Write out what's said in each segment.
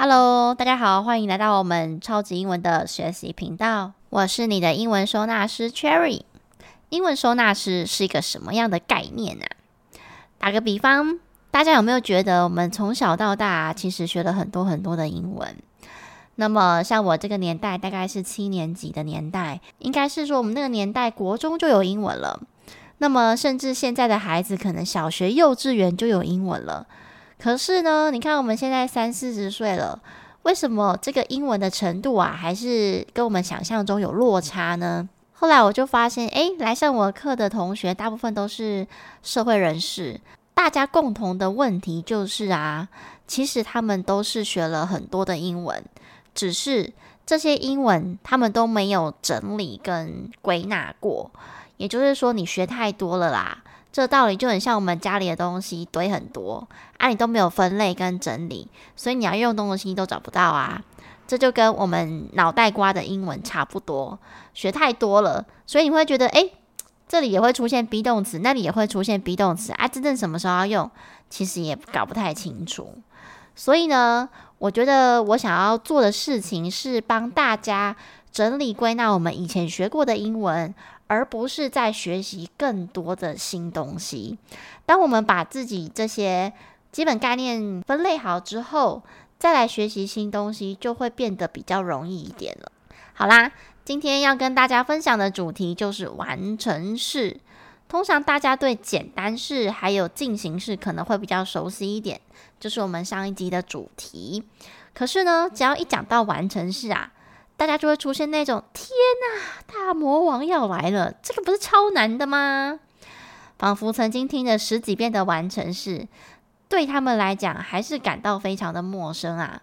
Hello，大家好，欢迎来到我们超级英文的学习频道。我是你的英文收纳师 Cherry。英文收纳师是一个什么样的概念呢？打个比方，大家有没有觉得我们从小到大其实学了很多很多的英文？那么像我这个年代，大概是七年级的年代，应该是说我们那个年代国中就有英文了。那么甚至现在的孩子可能小学、幼稚园就有英文了。可是呢，你看我们现在三四十岁了，为什么这个英文的程度啊，还是跟我们想象中有落差呢？后来我就发现，诶，来上我课的同学大部分都是社会人士，大家共同的问题就是啊，其实他们都是学了很多的英文，只是这些英文他们都没有整理跟归纳过，也就是说，你学太多了啦。这道理就很像我们家里的东西堆很多啊，你都没有分类跟整理，所以你要用东西都找不到啊。这就跟我们脑袋瓜的英文差不多，学太多了，所以你会觉得，诶，这里也会出现 be 动词，那里也会出现 be 动词啊，真正什么时候要用，其实也搞不太清楚。所以呢，我觉得我想要做的事情是帮大家整理归纳我们以前学过的英文。而不是在学习更多的新东西。当我们把自己这些基本概念分类好之后，再来学习新东西，就会变得比较容易一点了。好啦，今天要跟大家分享的主题就是完成式。通常大家对简单式还有进行式可能会比较熟悉一点，就是我们上一集的主题。可是呢，只要一讲到完成式啊，大家就会出现那种天哪，大魔王要来了！这个不是超难的吗？仿佛曾经听了十几遍的完成式，对他们来讲还是感到非常的陌生啊。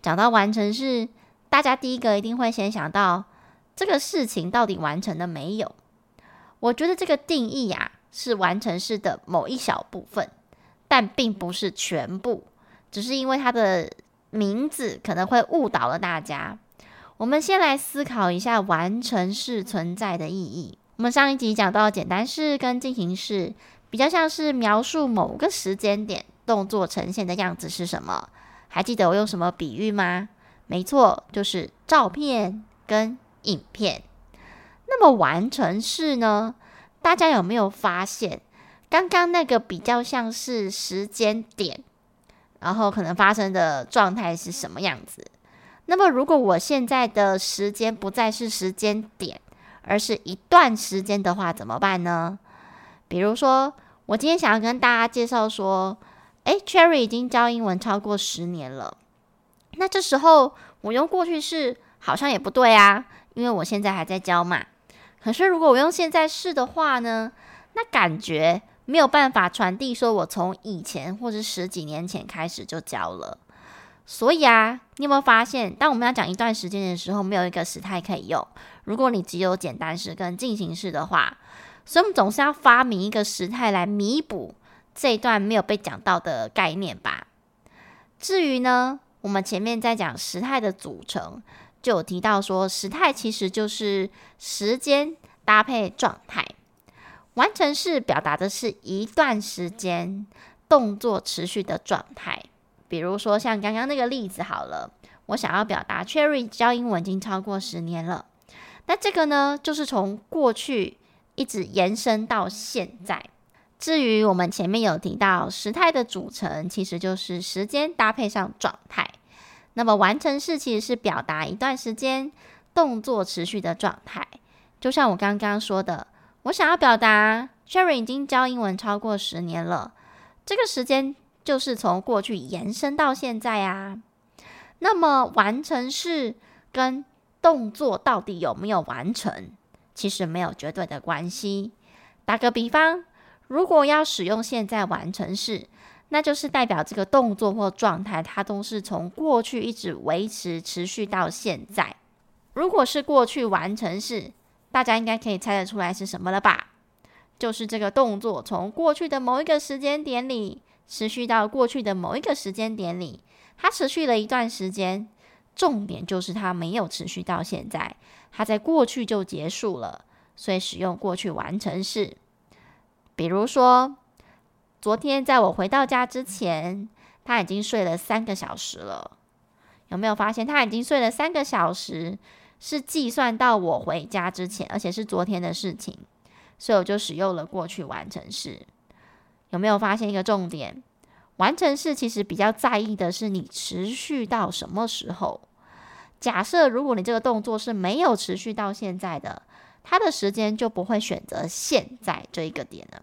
讲到完成式，大家第一个一定会先想到这个事情到底完成了没有？我觉得这个定义呀，是完成式的某一小部分，但并不是全部，只是因为它的名字可能会误导了大家。我们先来思考一下完成式存在的意义。我们上一集讲到简单式跟进行式，比较像是描述某个时间点动作呈现的样子是什么？还记得我用什么比喻吗？没错，就是照片跟影片。那么完成式呢？大家有没有发现，刚刚那个比较像是时间点，然后可能发生的状态是什么样子？那么，如果我现在的时间不再是时间点，而是一段时间的话，怎么办呢？比如说，我今天想要跟大家介绍说，诶，Cherry 已经教英文超过十年了。那这时候我用过去式好像也不对啊，因为我现在还在教嘛。可是如果我用现在式的话呢，那感觉没有办法传递说我从以前或是十几年前开始就教了。所以啊，你有没有发现，当我们要讲一段时间的时候，没有一个时态可以用。如果你只有简单式跟进行式的话，所以我们总是要发明一个时态来弥补这一段没有被讲到的概念吧。至于呢，我们前面在讲时态的组成，就有提到说，时态其实就是时间搭配状态。完成式表达的是一段时间动作持续的状态。比如说，像刚刚那个例子好了，我想要表达 Cherry 教英文已经超过十年了。那这个呢，就是从过去一直延伸到现在。至于我们前面有提到时态的组成，其实就是时间搭配上状态。那么完成式其实是表达一段时间动作持续的状态。就像我刚刚说的，我想要表达 Cherry 已经教英文超过十年了，这个时间。就是从过去延伸到现在啊，那么完成式跟动作到底有没有完成，其实没有绝对的关系。打个比方，如果要使用现在完成式，那就是代表这个动作或状态它都是从过去一直维持持续到现在。如果是过去完成式，大家应该可以猜得出来是什么了吧？就是这个动作从过去的某一个时间点里。持续到过去的某一个时间点里，它持续了一段时间。重点就是它没有持续到现在，它在过去就结束了，所以使用过去完成式。比如说，昨天在我回到家之前，他已经睡了三个小时了。有没有发现他已经睡了三个小时？是计算到我回家之前，而且是昨天的事情，所以我就使用了过去完成式。有没有发现一个重点？完成式其实比较在意的是你持续到什么时候。假设如果你这个动作是没有持续到现在的，它的时间就不会选择现在这一个点了。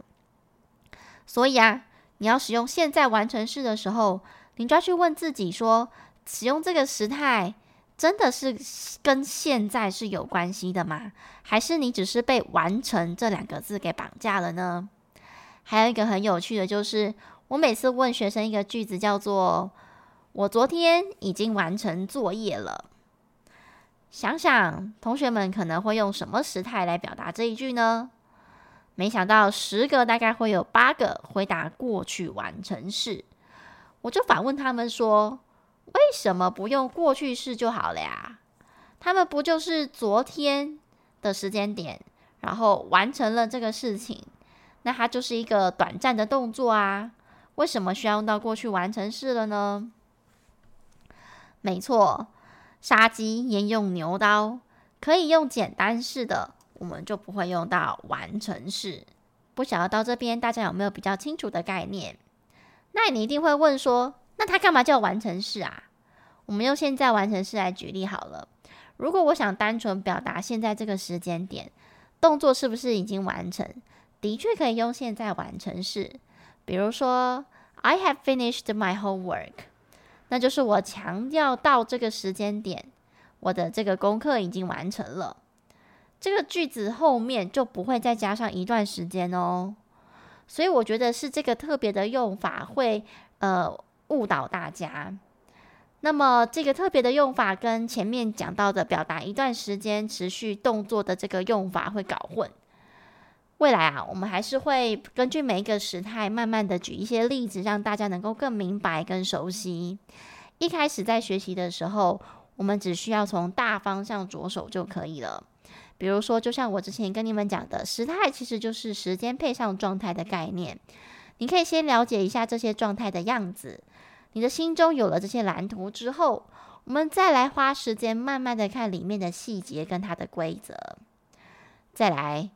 所以啊，你要使用现在完成式的时候，你就要去问自己说：使用这个时态。真的是跟现在是有关系的吗？还是你只是被“完成”这两个字给绑架了呢？还有一个很有趣的就是，我每次问学生一个句子，叫做“我昨天已经完成作业了”。想想同学们可能会用什么时态来表达这一句呢？没想到十个大概会有八个回答过去完成式。我就反问他们说，为什么不用过去式就好了呀？他们不就是昨天的时间点，然后完成了这个事情，那它就是一个短暂的动作啊。为什么需要用到过去完成式了呢？没错，杀鸡焉用牛刀，可以用简单式的，我们就不会用到完成式。不晓得到这边大家有没有比较清楚的概念？那你一定会问说，那它干嘛叫完成式啊？我们用现在完成式来举例好了。如果我想单纯表达现在这个时间点，动作是不是已经完成？的确可以用现在完成式。比如说，I have finished my homework，那就是我强调到这个时间点，我的这个功课已经完成了。这个句子后面就不会再加上一段时间哦。所以我觉得是这个特别的用法会呃。误导大家。那么，这个特别的用法跟前面讲到的表达一段时间持续动作的这个用法会搞混。未来啊，我们还是会根据每一个时态，慢慢的举一些例子，让大家能够更明白、更熟悉。一开始在学习的时候，我们只需要从大方向着手就可以了。比如说，就像我之前跟你们讲的，时态其实就是时间配上状态的概念。你可以先了解一下这些状态的样子。你的心中有了这些蓝图之后，我们再来花时间慢慢的看里面的细节跟它的规则。再来，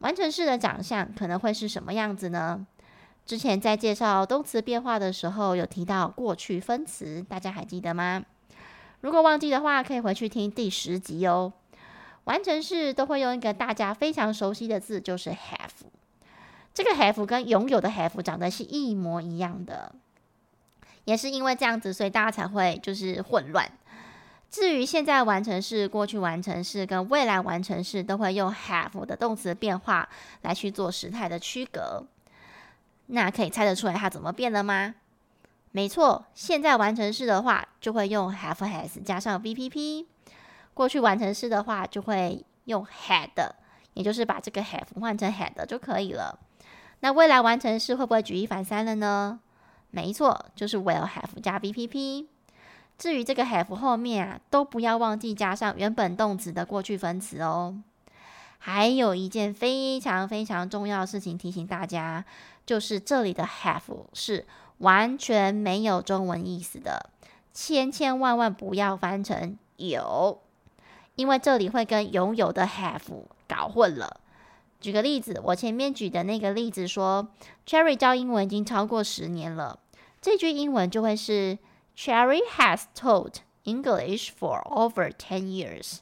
完成式的长相可能会是什么样子呢？之前在介绍动词变化的时候有提到过去分词，大家还记得吗？如果忘记的话，可以回去听第十集哦。完成式都会用一个大家非常熟悉的字，就是 have。这个 have 跟拥有的 have 长得是一模一样的。也是因为这样子，所以大家才会就是混乱。至于现在完成式、过去完成式跟未来完成式，都会用 have 的动词变化来去做时态的区隔。那可以猜得出来它怎么变了吗？没错，现在完成式的话就会用 have has 加上 VPP；过去完成式的话就会用 had，也就是把这个 have 换成 had 就可以了。那未来完成式会不会举一反三了呢？没错，就是 will have 加 VPP。至于这个 have 后面啊，都不要忘记加上原本动词的过去分词哦。还有一件非常非常重要的事情提醒大家，就是这里的 have 是完全没有中文意思的，千千万万不要翻成有，因为这里会跟拥有的 have 搞混了。举个例子，我前面举的那个例子说，Cherry 教英文已经超过十年了。这句英文就会是 Cherry has taught English for over ten years。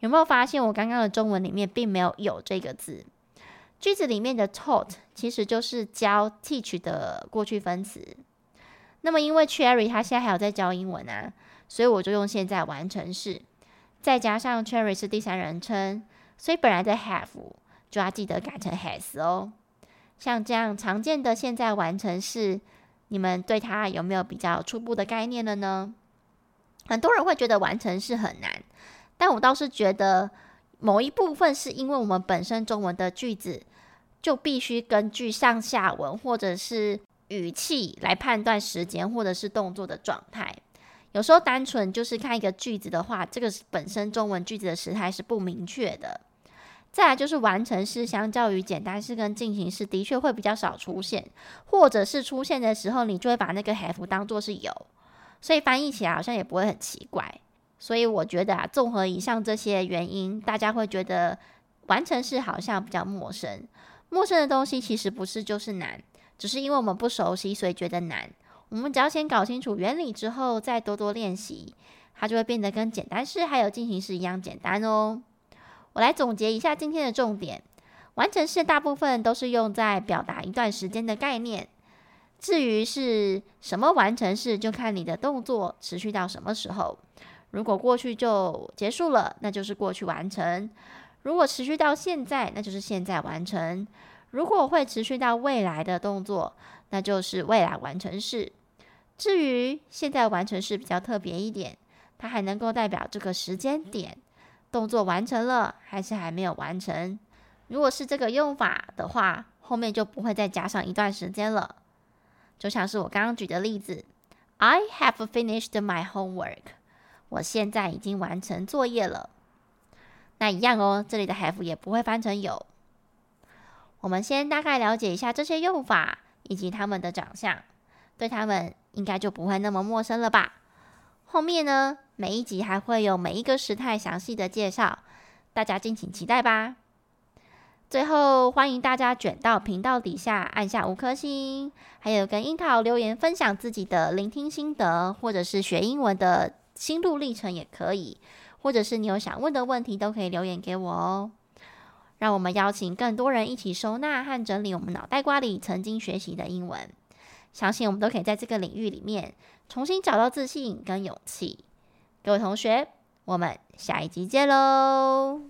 有没有发现我刚刚的中文里面并没有有这个字？句子里面的 taught 其实就是教 teach 的过去分词。那么因为 Cherry 他现在还有在教英文啊，所以我就用现在完成式，再加上 Cherry 是第三人称，所以本来的 have。就要记得改成 has 哦。像这样常见的现在完成式，你们对它有没有比较初步的概念了呢？很多人会觉得完成是很难，但我倒是觉得某一部分是因为我们本身中文的句子就必须根据上下文或者是语气来判断时间或者是动作的状态。有时候单纯就是看一个句子的话，这个本身中文句子的时态是不明确的。再来就是完成式，相较于简单式跟进行式，的确会比较少出现，或者是出现的时候，你就会把那个 have 当做是有，所以翻译起来好像也不会很奇怪。所以我觉得啊，综合以上这些原因，大家会觉得完成式好像比较陌生。陌生的东西其实不是就是难，只是因为我们不熟悉，所以觉得难。我们只要先搞清楚原理之后，再多多练习，它就会变得跟简单式还有进行式一样简单哦。我来总结一下今天的重点：完成式大部分都是用在表达一段时间的概念。至于是什么完成式，就看你的动作持续到什么时候。如果过去就结束了，那就是过去完成；如果持续到现在，那就是现在完成；如果会持续到未来的动作，那就是未来完成式。至于现在完成式比较特别一点，它还能够代表这个时间点，动作完成了还是还没有完成。如果是这个用法的话，后面就不会再加上一段时间了。就像是我刚刚举的例子：I have finished my homework。我现在已经完成作业了，那一样哦。这里的 have 也不会翻成有。我们先大概了解一下这些用法以及他们的长相，对他们应该就不会那么陌生了吧？后面呢，每一集还会有每一个时态详细的介绍，大家敬请期待吧。最后，欢迎大家卷到频道底下按下五颗星，还有跟樱桃留言分享自己的聆听心得，或者是学英文的。心路历程也可以，或者是你有想问的问题，都可以留言给我哦。让我们邀请更多人一起收纳和整理我们脑袋瓜里曾经学习的英文，相信我们都可以在这个领域里面重新找到自信跟勇气。各位同学，我们下一集见喽！